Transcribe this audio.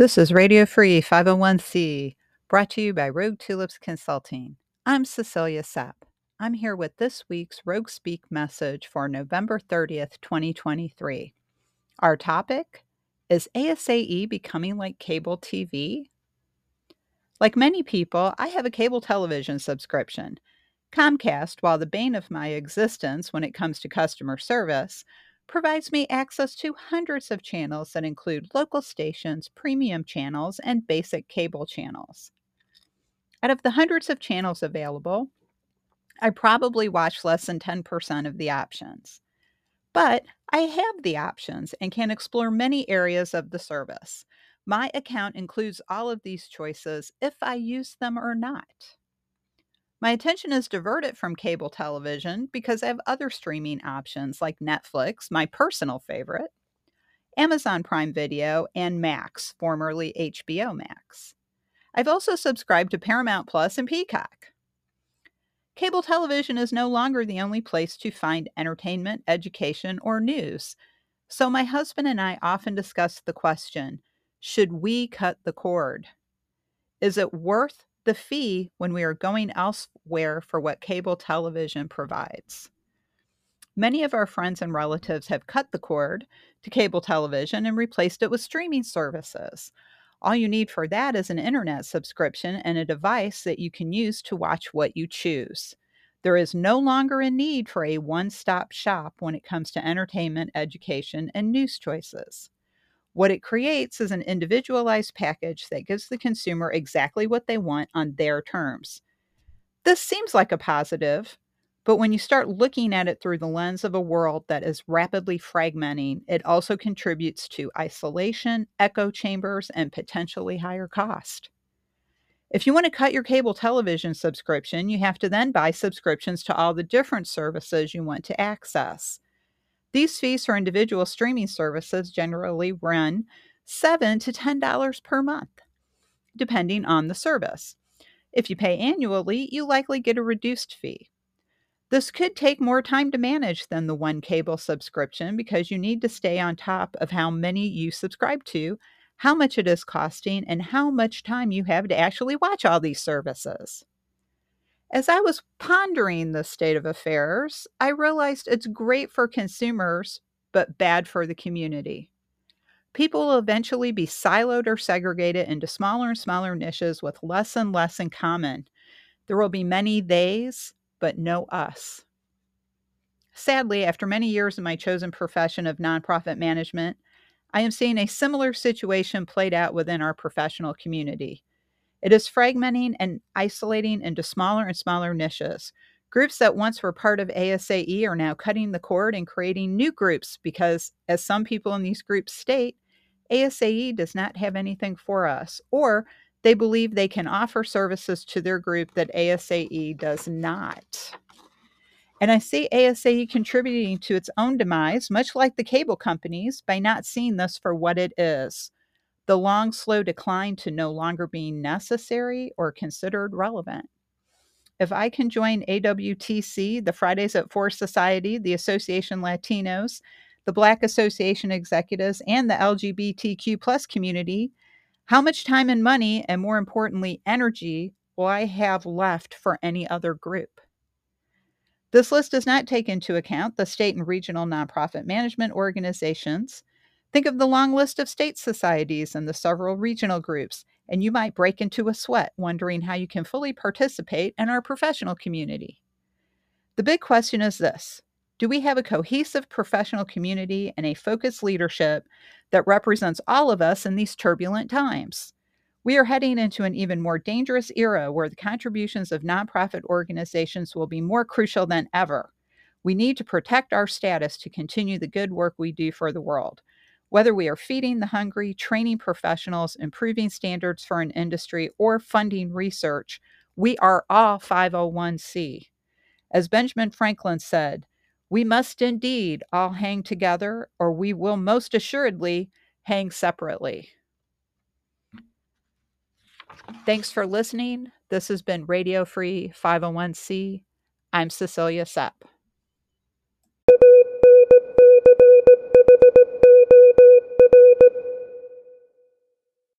This is Radio Free 501c, brought to you by Rogue Tulips Consulting. I'm Cecilia Sepp. I'm here with this week's Rogue Speak message for November 30th, 2023. Our topic is ASAE becoming like cable TV? Like many people, I have a cable television subscription. Comcast, while the bane of my existence when it comes to customer service, provides me access to hundreds of channels that include local stations, premium channels, and basic cable channels. Out of the hundreds of channels available, I probably watch less than 10% of the options. But I have the options and can explore many areas of the service. My account includes all of these choices if I use them or not. My attention is diverted from cable television because I have other streaming options like Netflix, my personal favorite, Amazon Prime Video, and Max, formerly HBO Max. I've also subscribed to Paramount Plus and Peacock. Cable television is no longer the only place to find entertainment, education, or news. So my husband and I often discuss the question should we cut the cord? Is it worth the fee when we are going elsewhere for what cable television provides. Many of our friends and relatives have cut the cord to cable television and replaced it with streaming services. All you need for that is an internet subscription and a device that you can use to watch what you choose. There is no longer a need for a one stop shop when it comes to entertainment, education, and news choices. What it creates is an individualized package that gives the consumer exactly what they want on their terms. This seems like a positive, but when you start looking at it through the lens of a world that is rapidly fragmenting, it also contributes to isolation, echo chambers, and potentially higher cost. If you want to cut your cable television subscription, you have to then buy subscriptions to all the different services you want to access. These fees for individual streaming services generally run 7 to $10 per month, depending on the service. If you pay annually, you likely get a reduced fee. This could take more time to manage than the one cable subscription because you need to stay on top of how many you subscribe to, how much it is costing, and how much time you have to actually watch all these services. As I was pondering the state of affairs, I realized it's great for consumers, but bad for the community. People will eventually be siloed or segregated into smaller and smaller niches with less and less in common. There will be many theys, but no us. Sadly, after many years in my chosen profession of nonprofit management, I am seeing a similar situation played out within our professional community. It is fragmenting and isolating into smaller and smaller niches. Groups that once were part of ASAE are now cutting the cord and creating new groups because, as some people in these groups state, ASAE does not have anything for us, or they believe they can offer services to their group that ASAE does not. And I see ASAE contributing to its own demise, much like the cable companies, by not seeing this for what it is the long, slow decline to no longer being necessary or considered relevant. If I can join AWTC, the Fridays at Four Society, the Association Latinos, the Black Association Executives, and the LGBTQ plus community, how much time and money, and more importantly, energy, will I have left for any other group? This list does not take into account the state and regional nonprofit management organizations, Think of the long list of state societies and the several regional groups, and you might break into a sweat wondering how you can fully participate in our professional community. The big question is this Do we have a cohesive professional community and a focused leadership that represents all of us in these turbulent times? We are heading into an even more dangerous era where the contributions of nonprofit organizations will be more crucial than ever. We need to protect our status to continue the good work we do for the world. Whether we are feeding the hungry, training professionals, improving standards for an industry, or funding research, we are all 501c. As Benjamin Franklin said, we must indeed all hang together, or we will most assuredly hang separately. Thanks for listening. This has been Radio Free 501c. I'm Cecilia Sepp.